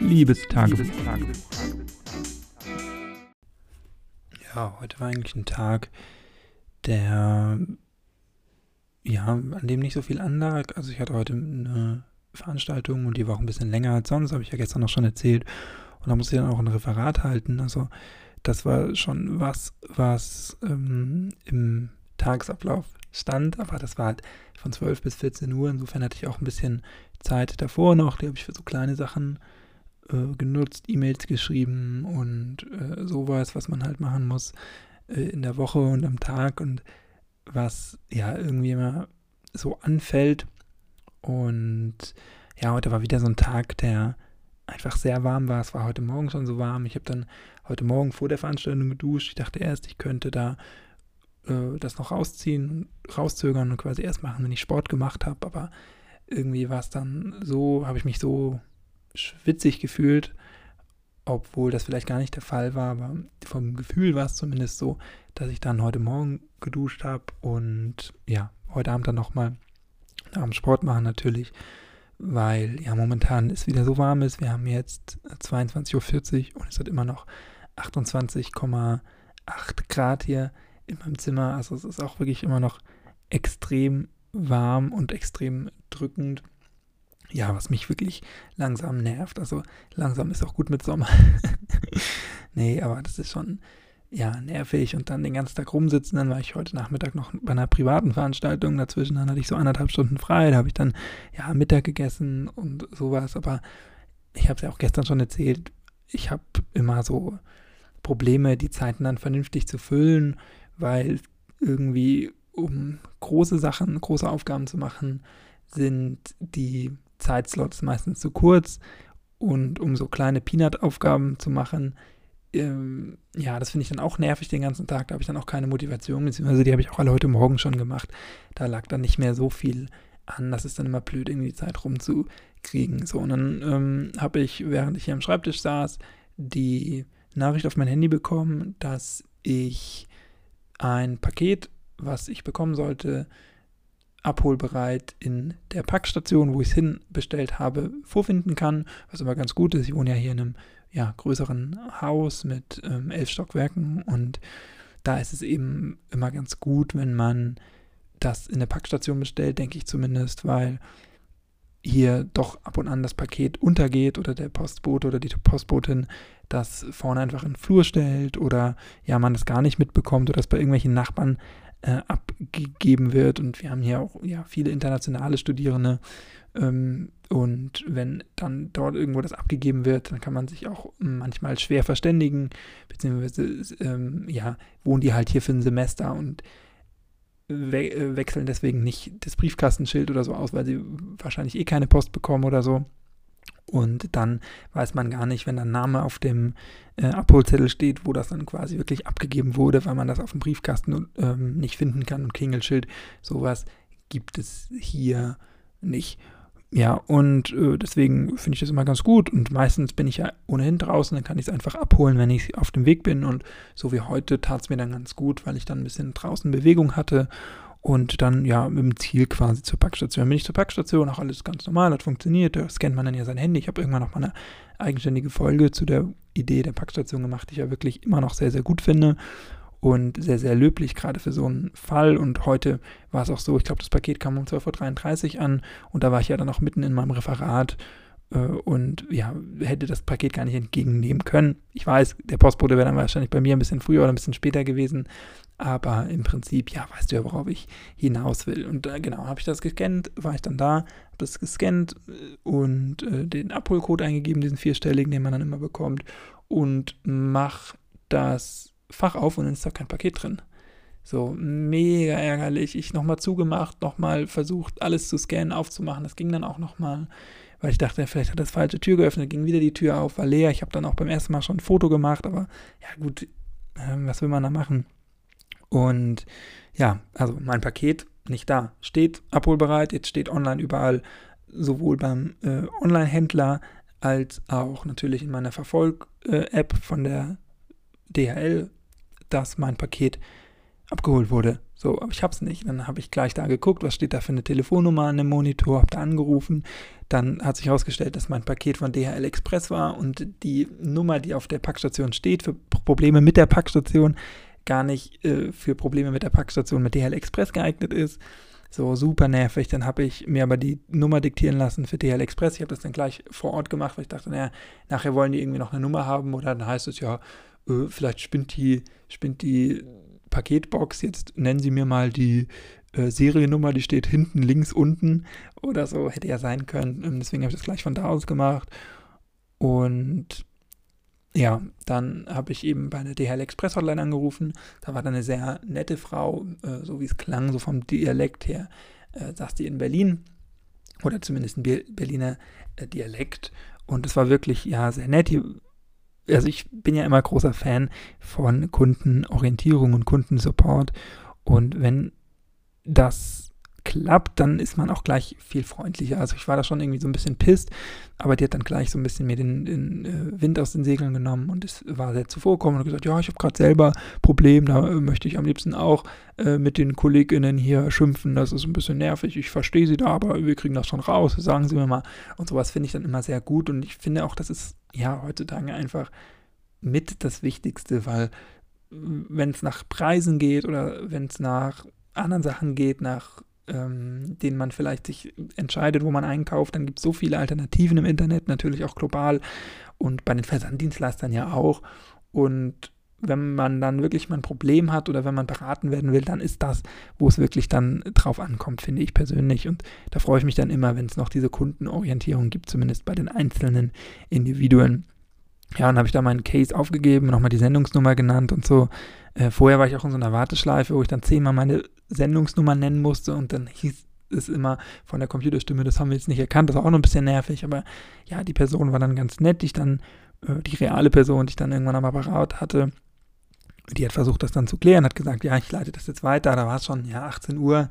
Liebestagebuch. Ja, heute war eigentlich ein Tag, der, ja, an dem nicht so viel anlag. Also ich hatte heute eine Veranstaltung und die war auch ein bisschen länger als sonst, habe ich ja gestern noch schon erzählt. Und da musste ich dann auch ein Referat halten. Also das war schon was, was ähm, im Tagesablauf stand, aber das war halt von 12 bis 14 Uhr. Insofern hatte ich auch ein bisschen Zeit davor noch. Die habe ich für so kleine Sachen äh, genutzt, E-Mails geschrieben und äh, sowas, was man halt machen muss äh, in der Woche und am Tag und was ja irgendwie immer so anfällt. Und ja, heute war wieder so ein Tag, der einfach sehr warm war. Es war heute Morgen schon so warm. Ich habe dann heute Morgen vor der Veranstaltung geduscht. Ich dachte erst, ich könnte da äh, das noch rausziehen, rauszögern und quasi erst machen, wenn ich Sport gemacht habe. Aber irgendwie war es dann so, habe ich mich so schwitzig gefühlt, obwohl das vielleicht gar nicht der Fall war, aber vom Gefühl war es zumindest so, dass ich dann heute Morgen geduscht habe und ja, heute Abend dann nochmal dem Sport machen natürlich, weil ja momentan es wieder so warm ist. Wir haben jetzt 22.40 Uhr und es hat immer noch 28,8 Grad hier in meinem Zimmer. Also es ist auch wirklich immer noch extrem warm und extrem drückend. Ja, was mich wirklich langsam nervt. Also langsam ist auch gut mit Sommer. nee, aber das ist schon ja nervig und dann den ganzen Tag rumsitzen. Dann war ich heute Nachmittag noch bei einer privaten Veranstaltung dazwischen. Dann hatte ich so anderthalb Stunden frei. Da habe ich dann ja Mittag gegessen und sowas. Aber ich habe es ja auch gestern schon erzählt. Ich habe immer so Probleme, die Zeiten dann vernünftig zu füllen, weil irgendwie um große Sachen, große Aufgaben zu machen, sind die Zeitslots meistens zu kurz. Und um so kleine Peanut-Aufgaben zu machen, ähm, ja, das finde ich dann auch nervig den ganzen Tag. Da habe ich dann auch keine Motivation, beziehungsweise die habe ich auch alle heute Morgen schon gemacht. Da lag dann nicht mehr so viel an. Das ist dann immer blöd, irgendwie die Zeit rumzukriegen. So, und dann ähm, habe ich, während ich hier am Schreibtisch saß, die Nachricht auf mein Handy bekommen, dass ich ein Paket, was ich bekommen sollte, abholbereit in der Packstation, wo ich es hinbestellt habe, vorfinden kann, was immer ganz gut ist. Ich wohne ja hier in einem ja, größeren Haus mit ähm, elf Stockwerken und da ist es eben immer ganz gut, wenn man das in der Packstation bestellt, denke ich zumindest, weil hier doch ab und an das Paket untergeht oder der Postbote oder die Postbotin das vorne einfach in den Flur stellt oder ja, man das gar nicht mitbekommt oder das bei irgendwelchen Nachbarn äh, abgegeben wird. Und wir haben hier auch ja, viele internationale Studierende. Ähm, und wenn dann dort irgendwo das abgegeben wird, dann kann man sich auch manchmal schwer verständigen, beziehungsweise ähm, ja, wohnen die halt hier für ein Semester und we äh, wechseln deswegen nicht das Briefkastenschild oder so aus, weil sie wahrscheinlich eh keine Post bekommen oder so. Und dann weiß man gar nicht, wenn der Name auf dem äh, Abholzettel steht, wo das dann quasi wirklich abgegeben wurde, weil man das auf dem Briefkasten ähm, nicht finden kann und Klingelschild, sowas gibt es hier nicht. Ja, und äh, deswegen finde ich das immer ganz gut. Und meistens bin ich ja ohnehin draußen, dann kann ich es einfach abholen, wenn ich auf dem Weg bin. Und so wie heute tat es mir dann ganz gut, weil ich dann ein bisschen draußen Bewegung hatte und dann ja mit dem Ziel quasi zur Packstation. Bin ich zur Packstation, auch alles ganz normal, hat funktioniert, da scannt man dann ja sein Handy. Ich habe irgendwann noch mal eine eigenständige Folge zu der Idee der Packstation gemacht, die ich ja wirklich immer noch sehr, sehr gut finde und sehr, sehr löblich, gerade für so einen Fall. Und heute war es auch so, ich glaube, das Paket kam um 12.33 Uhr an und da war ich ja dann auch mitten in meinem Referat und ja, hätte das Paket gar nicht entgegennehmen können. Ich weiß, der Postbote wäre dann wahrscheinlich bei mir ein bisschen früher oder ein bisschen später gewesen, aber im Prinzip, ja, weißt du ja, worauf ich hinaus will. Und äh, genau, habe ich das gescannt, war ich dann da, habe das gescannt äh, und äh, den Abholcode eingegeben, diesen vierstelligen, den man dann immer bekommt, und mach das Fach auf und dann ist da kein Paket drin. So, mega ärgerlich. Ich nochmal zugemacht, nochmal versucht, alles zu scannen, aufzumachen. Das ging dann auch nochmal, weil ich dachte, vielleicht hat das falsche Tür geöffnet, ging wieder die Tür auf, war leer. Ich habe dann auch beim ersten Mal schon ein Foto gemacht, aber ja, gut, äh, was will man da machen? Und ja, also mein Paket nicht da. Steht abholbereit, jetzt steht online überall, sowohl beim äh, Online-Händler als auch natürlich in meiner Verfolg-App von der DHL, dass mein Paket abgeholt wurde. So, aber ich habe es nicht. Dann habe ich gleich da geguckt, was steht da für eine Telefonnummer an dem Monitor, habe da angerufen. Dann hat sich herausgestellt, dass mein Paket von DHL Express war und die Nummer, die auf der Packstation steht, für Probleme mit der Packstation, gar nicht äh, für Probleme mit der Packstation mit DHL Express geeignet ist. So super nervig. Dann habe ich mir aber die Nummer diktieren lassen für DHL Express. Ich habe das dann gleich vor Ort gemacht, weil ich dachte, naja, nachher wollen die irgendwie noch eine Nummer haben oder dann heißt es ja, äh, vielleicht spinnt die, spinnt die Paketbox, jetzt nennen Sie mir mal die äh, Seriennummer, die steht hinten, links, unten oder so, hätte ja sein können. Ähm, deswegen habe ich das gleich von da aus gemacht. Und ja, dann habe ich eben bei der DHL Express Hotline angerufen. Da war dann eine sehr nette Frau, äh, so wie es klang, so vom Dialekt her, äh, saß die in Berlin oder zumindest ein Berliner äh, Dialekt. Und es war wirklich, ja, sehr nett. Die also ich bin ja immer großer Fan von Kundenorientierung und Kundensupport. Und wenn das klappt, dann ist man auch gleich viel freundlicher. Also ich war da schon irgendwie so ein bisschen pisst, aber die hat dann gleich so ein bisschen mir den, den äh, Wind aus den Segeln genommen und es war sehr zuvorkommend und gesagt, ja, ich habe gerade selber Problem, da äh, möchte ich am liebsten auch äh, mit den KollegInnen hier schimpfen, das ist ein bisschen nervig, ich verstehe sie da, aber wir kriegen das schon raus, sagen sie mir mal. Und sowas finde ich dann immer sehr gut und ich finde auch, das ist ja heutzutage einfach mit das Wichtigste, weil wenn es nach Preisen geht oder wenn es nach anderen Sachen geht, nach ähm, denen man vielleicht sich entscheidet, wo man einkauft. Dann gibt es so viele Alternativen im Internet, natürlich auch global und bei den Versanddienstleistern ja auch. Und wenn man dann wirklich mal ein Problem hat oder wenn man beraten werden will, dann ist das, wo es wirklich dann drauf ankommt, finde ich persönlich. Und da freue ich mich dann immer, wenn es noch diese Kundenorientierung gibt, zumindest bei den einzelnen Individuen. Ja, dann habe ich da meinen Case aufgegeben, nochmal die Sendungsnummer genannt und so. Äh, vorher war ich auch in so einer Warteschleife, wo ich dann zehnmal meine Sendungsnummer nennen musste und dann hieß es immer von der Computerstimme, das haben wir jetzt nicht erkannt, das war auch noch ein bisschen nervig, aber ja, die Person war dann ganz nett, die ich dann, äh, die reale Person, die ich dann irgendwann am Apparat hatte, die hat versucht, das dann zu klären, hat gesagt, ja, ich leite das jetzt weiter, da war es schon, ja, 18 Uhr,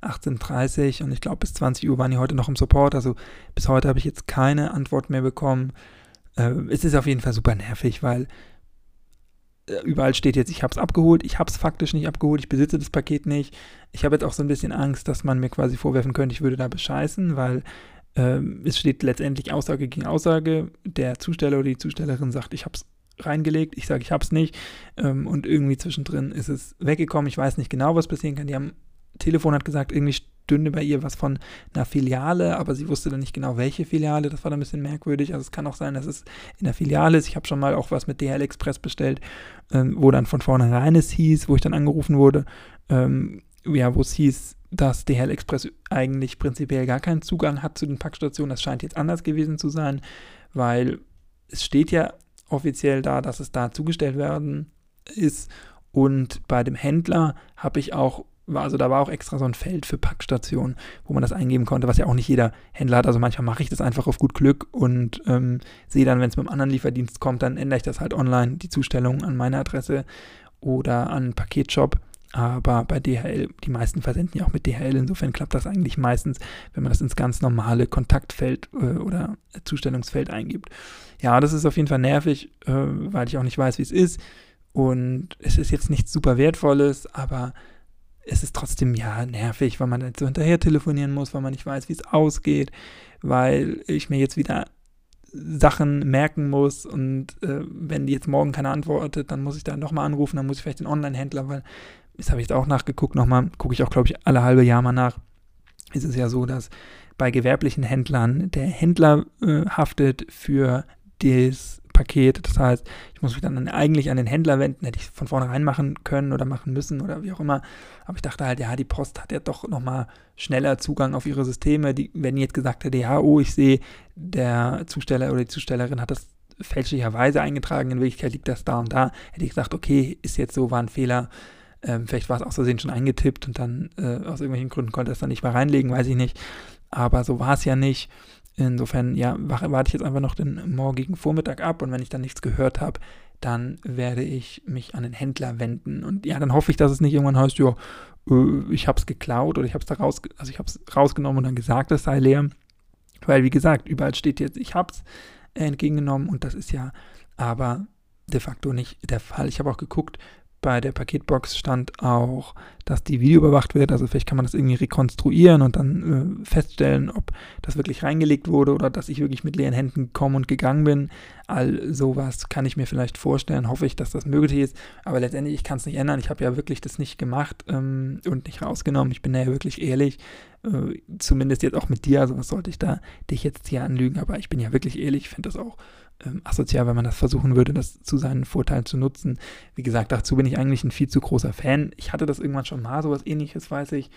18.30 Uhr und ich glaube, bis 20 Uhr waren die heute noch im Support, also bis heute habe ich jetzt keine Antwort mehr bekommen. Äh, es ist auf jeden Fall super nervig, weil überall steht jetzt, ich habe es abgeholt, ich habe es faktisch nicht abgeholt, ich besitze das Paket nicht. Ich habe jetzt auch so ein bisschen Angst, dass man mir quasi vorwerfen könnte, ich würde da bescheißen, weil ähm, es steht letztendlich Aussage gegen Aussage. Der Zusteller oder die Zustellerin sagt, ich habe es reingelegt, ich sage, ich habe es nicht. Ähm, und irgendwie zwischendrin ist es weggekommen. Ich weiß nicht genau, was passieren kann. Die haben Telefon hat gesagt, irgendwie stünde bei ihr was von einer Filiale, aber sie wusste dann nicht genau, welche Filiale. Das war dann ein bisschen merkwürdig. Also es kann auch sein, dass es in der Filiale ist. Ich habe schon mal auch was mit DHL Express bestellt, ähm, wo dann von vornherein es hieß, wo ich dann angerufen wurde, ähm, ja, wo es hieß, dass DHL Express eigentlich prinzipiell gar keinen Zugang hat zu den Packstationen. Das scheint jetzt anders gewesen zu sein, weil es steht ja offiziell da, dass es da zugestellt werden ist. Und bei dem Händler habe ich auch war, also da war auch extra so ein Feld für Packstationen, wo man das eingeben konnte, was ja auch nicht jeder Händler hat. Also manchmal mache ich das einfach auf gut Glück und ähm, sehe dann, wenn es mit einem anderen Lieferdienst kommt, dann ändere ich das halt online, die Zustellung an meine Adresse oder an Paketshop. Aber bei DHL, die meisten versenden ja auch mit DHL, insofern klappt das eigentlich meistens, wenn man das ins ganz normale Kontaktfeld äh, oder Zustellungsfeld eingibt. Ja, das ist auf jeden Fall nervig, äh, weil ich auch nicht weiß, wie es ist. Und es ist jetzt nichts super Wertvolles, aber es ist trotzdem ja nervig, weil man dann so hinterher telefonieren muss, weil man nicht weiß, wie es ausgeht, weil ich mir jetzt wieder Sachen merken muss und äh, wenn die jetzt morgen keine antwortet, dann muss ich da nochmal anrufen, dann muss ich vielleicht den Online-Händler, weil das habe ich jetzt auch nachgeguckt, nochmal, gucke ich auch, glaube ich, alle halbe Jahr mal nach. Ist es ja so, dass bei gewerblichen Händlern der Händler äh, haftet für das Paket. Das heißt, ich muss mich dann eigentlich an den Händler wenden, hätte ich von vornherein machen können oder machen müssen oder wie auch immer. Aber ich dachte halt, ja, die Post hat ja doch nochmal schneller Zugang auf ihre Systeme. Die, wenn jetzt gesagt hätte, ja, oh, ich sehe, der Zusteller oder die Zustellerin hat das fälschlicherweise eingetragen, in Wirklichkeit liegt das da und da, hätte ich gesagt, okay, ist jetzt so, war ein Fehler. Ähm, vielleicht war es aus Versehen schon eingetippt und dann äh, aus irgendwelchen Gründen konnte es dann nicht mehr reinlegen, weiß ich nicht. Aber so war es ja nicht. Insofern, ja, warte ich jetzt einfach noch den morgigen Vormittag ab und wenn ich dann nichts gehört habe, dann werde ich mich an den Händler wenden. Und ja, dann hoffe ich, dass es nicht irgendwann heißt, ja, äh, ich habe es geklaut oder ich habe es raus, also ich habe es rausgenommen und dann gesagt, es sei leer. Weil, wie gesagt, überall steht jetzt, ich habe es entgegengenommen und das ist ja aber de facto nicht der Fall. Ich habe auch geguckt, bei der Paketbox stand auch, dass die Video überwacht wird. Also vielleicht kann man das irgendwie rekonstruieren und dann äh, feststellen, ob das wirklich reingelegt wurde oder dass ich wirklich mit leeren Händen gekommen und gegangen bin. All sowas kann ich mir vielleicht vorstellen. Hoffe ich, dass das möglich ist. Aber letztendlich, ich kann es nicht ändern. Ich habe ja wirklich das nicht gemacht ähm, und nicht rausgenommen. Ich bin da ja wirklich ehrlich. Äh, zumindest jetzt auch mit dir. Also was sollte ich da dich jetzt hier anlügen? Aber ich bin ja wirklich ehrlich. Ich finde das auch ähm, asozial, wenn man das versuchen würde, das zu seinen Vorteilen zu nutzen. Wie gesagt, dazu bin ich eigentlich ein viel zu großer Fan. Ich hatte das irgendwann schon mal, sowas ähnliches, weiß ich.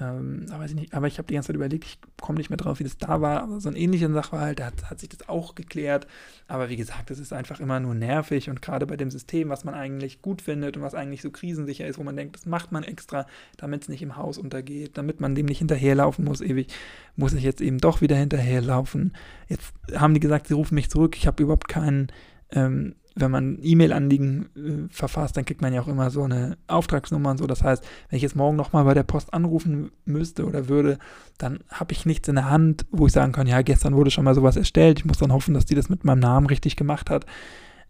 Ähm, aber, ich nicht, aber ich habe die ganze Zeit überlegt, ich komme nicht mehr drauf, wie das da war. Aber so ein ähnlicher Sachverhalt, da hat, hat sich das auch geklärt. Aber wie gesagt, das ist einfach immer nur nervig und gerade bei dem System, was man eigentlich gut findet und was eigentlich so krisensicher ist, wo man denkt, das macht man extra, damit es nicht im Haus untergeht, damit man dem nicht hinterherlaufen muss, ewig, muss ich jetzt eben doch wieder hinterherlaufen. Jetzt haben die gesagt, sie rufen mich zurück, ich habe überhaupt keinen. Ähm, wenn man E-Mail-Anliegen äh, verfasst, dann kriegt man ja auch immer so eine Auftragsnummer und so. Das heißt, wenn ich jetzt morgen nochmal bei der Post anrufen müsste oder würde, dann habe ich nichts in der Hand, wo ich sagen kann, ja, gestern wurde schon mal sowas erstellt. Ich muss dann hoffen, dass die das mit meinem Namen richtig gemacht hat.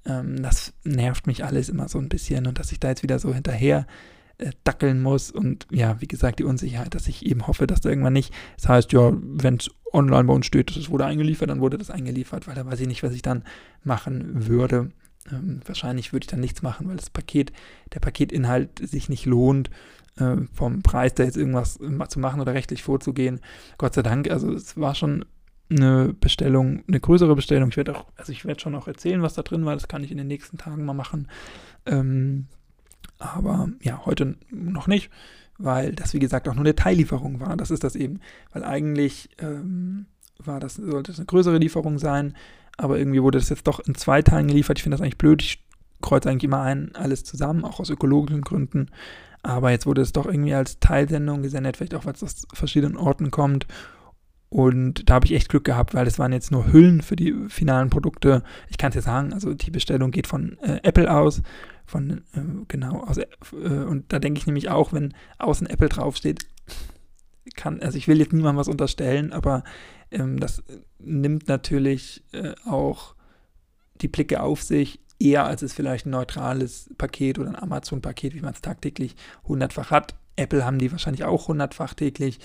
Ähm, das nervt mich alles immer so ein bisschen und dass ich da jetzt wieder so hinterher äh, dackeln muss und ja, wie gesagt, die Unsicherheit, dass ich eben hoffe, dass da irgendwann nicht, das heißt, ja, wenn es online bei uns steht, es wurde eingeliefert, dann wurde das eingeliefert, weil da weiß ich nicht, was ich dann machen würde. Ähm, wahrscheinlich würde ich dann nichts machen, weil das Paket, der Paketinhalt sich nicht lohnt, äh, vom Preis da jetzt irgendwas zu machen oder rechtlich vorzugehen. Gott sei Dank, also es war schon eine Bestellung, eine größere Bestellung. Ich werde auch, also ich werde schon auch erzählen, was da drin war. Das kann ich in den nächsten Tagen mal machen. Ähm, aber ja, heute noch nicht, weil das wie gesagt auch nur eine Teillieferung war. Das ist das eben, weil eigentlich ähm, war das sollte es eine größere Lieferung sein aber irgendwie wurde das jetzt doch in zwei Teilen geliefert. Ich finde das eigentlich blöd. Ich kreuze eigentlich immer ein, alles zusammen, auch aus ökologischen Gründen. Aber jetzt wurde es doch irgendwie als Teilsendung gesendet, vielleicht auch, weil es aus verschiedenen Orten kommt. Und da habe ich echt Glück gehabt, weil es waren jetzt nur Hüllen für die finalen Produkte. Ich kann es ja sagen, also die Bestellung geht von äh, Apple aus, von äh, genau aus äh, und da denke ich nämlich auch, wenn außen Apple draufsteht, kann, also ich will jetzt niemandem was unterstellen, aber ähm, das nimmt natürlich äh, auch die Blicke auf sich, eher als es vielleicht ein neutrales Paket oder ein Amazon-Paket, wie man es tagtäglich hundertfach hat. Apple haben die wahrscheinlich auch hundertfach täglich,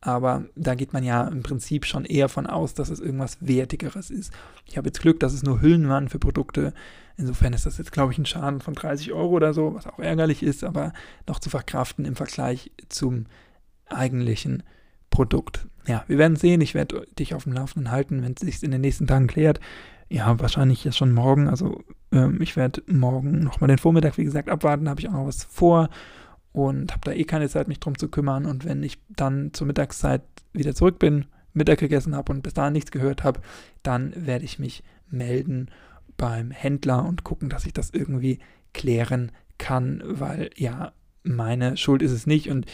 aber da geht man ja im Prinzip schon eher von aus, dass es irgendwas Wertigeres ist. Ich habe jetzt Glück, dass es nur Hüllen waren für Produkte. Insofern ist das jetzt, glaube ich, ein Schaden von 30 Euro oder so, was auch ärgerlich ist, aber noch zu verkraften im Vergleich zum eigentlichen Produkt. Ja, wir werden sehen. Ich werde dich auf dem Laufenden halten, wenn es sich in den nächsten Tagen klärt. Ja, wahrscheinlich jetzt schon morgen. Also ähm, ich werde morgen nochmal den Vormittag, wie gesagt, abwarten. Da habe ich auch noch was vor und habe da eh keine Zeit, mich drum zu kümmern. Und wenn ich dann zur Mittagszeit wieder zurück bin, Mittag gegessen habe und bis dahin nichts gehört habe, dann werde ich mich melden beim Händler und gucken, dass ich das irgendwie klären kann, weil ja, meine Schuld ist es nicht und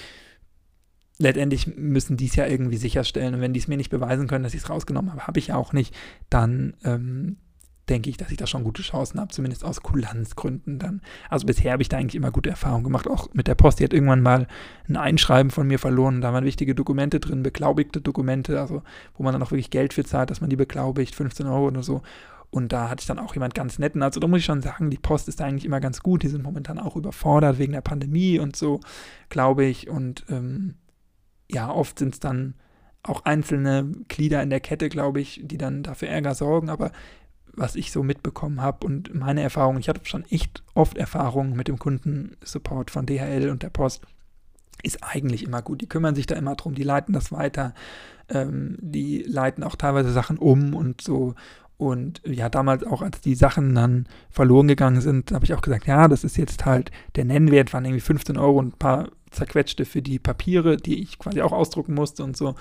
letztendlich müssen die es ja irgendwie sicherstellen. Und wenn die es mir nicht beweisen können, dass ich es rausgenommen habe, habe ich ja auch nicht, dann ähm, denke ich, dass ich da schon gute Chancen habe, zumindest aus Kulanzgründen dann. Also bisher habe ich da eigentlich immer gute Erfahrungen gemacht, auch mit der Post. Die hat irgendwann mal ein Einschreiben von mir verloren. Da waren wichtige Dokumente drin, beglaubigte Dokumente, also wo man dann auch wirklich Geld für zahlt, dass man die beglaubigt, 15 Euro oder so. Und da hatte ich dann auch jemand ganz netten. Also da muss ich schon sagen, die Post ist eigentlich immer ganz gut. Die sind momentan auch überfordert wegen der Pandemie und so, glaube ich. Und ähm, ja, oft sind es dann auch einzelne Glieder in der Kette, glaube ich, die dann dafür Ärger sorgen. Aber was ich so mitbekommen habe und meine Erfahrung, ich hatte schon echt oft Erfahrungen mit dem Kundensupport von DHL und der Post, ist eigentlich immer gut. Die kümmern sich da immer drum, die leiten das weiter, ähm, die leiten auch teilweise Sachen um und so. Und ja, damals auch, als die Sachen dann verloren gegangen sind, habe ich auch gesagt, ja, das ist jetzt halt, der Nennwert waren irgendwie 15 Euro und ein paar zerquetschte für die Papiere, die ich quasi auch ausdrucken musste und so.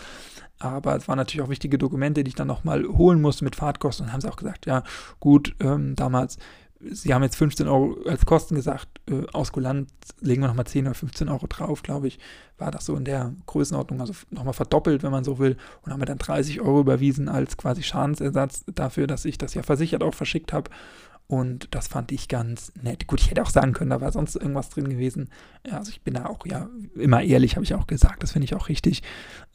Aber es waren natürlich auch wichtige Dokumente, die ich dann nochmal holen musste mit Fahrtkosten. Und haben sie auch gesagt, ja, gut, ähm, damals, sie haben jetzt 15 Euro als Kosten gesagt, äh, aus Kulant legen wir nochmal 10 oder 15 Euro drauf, glaube ich, war das so in der Größenordnung, also nochmal verdoppelt, wenn man so will. Und haben mir dann 30 Euro überwiesen als quasi Schadensersatz dafür, dass ich das ja versichert auch verschickt habe. Und das fand ich ganz nett. Gut, ich hätte auch sagen können, da war sonst irgendwas drin gewesen. Also ich bin da auch ja immer ehrlich, habe ich auch gesagt. Das finde ich auch richtig.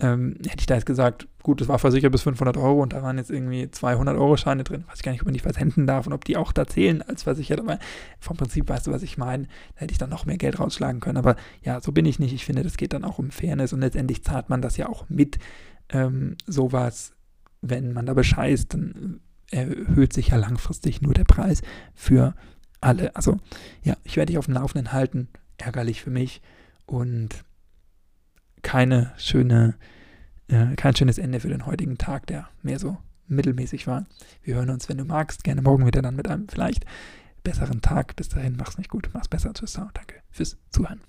Ähm, hätte ich da jetzt gesagt, gut, das war versichert bis 500 Euro und da waren jetzt irgendwie 200 Euro Scheine drin. Weiß ich gar nicht, ob man die versenden darf und ob die auch da zählen als versichert. Aber vom Prinzip weißt du, was ich meine. Da hätte ich dann noch mehr Geld rausschlagen können. Aber ja, so bin ich nicht. Ich finde, das geht dann auch um Fairness und letztendlich zahlt man das ja auch mit. Ähm, sowas, wenn man da bescheißt, dann erhöht sich ja langfristig nur der Preis für alle. Also ja, ich werde dich auf dem Laufenden halten. Ärgerlich für mich und keine schöne, äh, kein schönes Ende für den heutigen Tag, der mehr so mittelmäßig war. Wir hören uns, wenn du magst, gerne morgen wieder dann mit einem vielleicht besseren Tag. Bis dahin, mach's nicht gut, mach's besser. Tschüss, danke fürs Zuhören.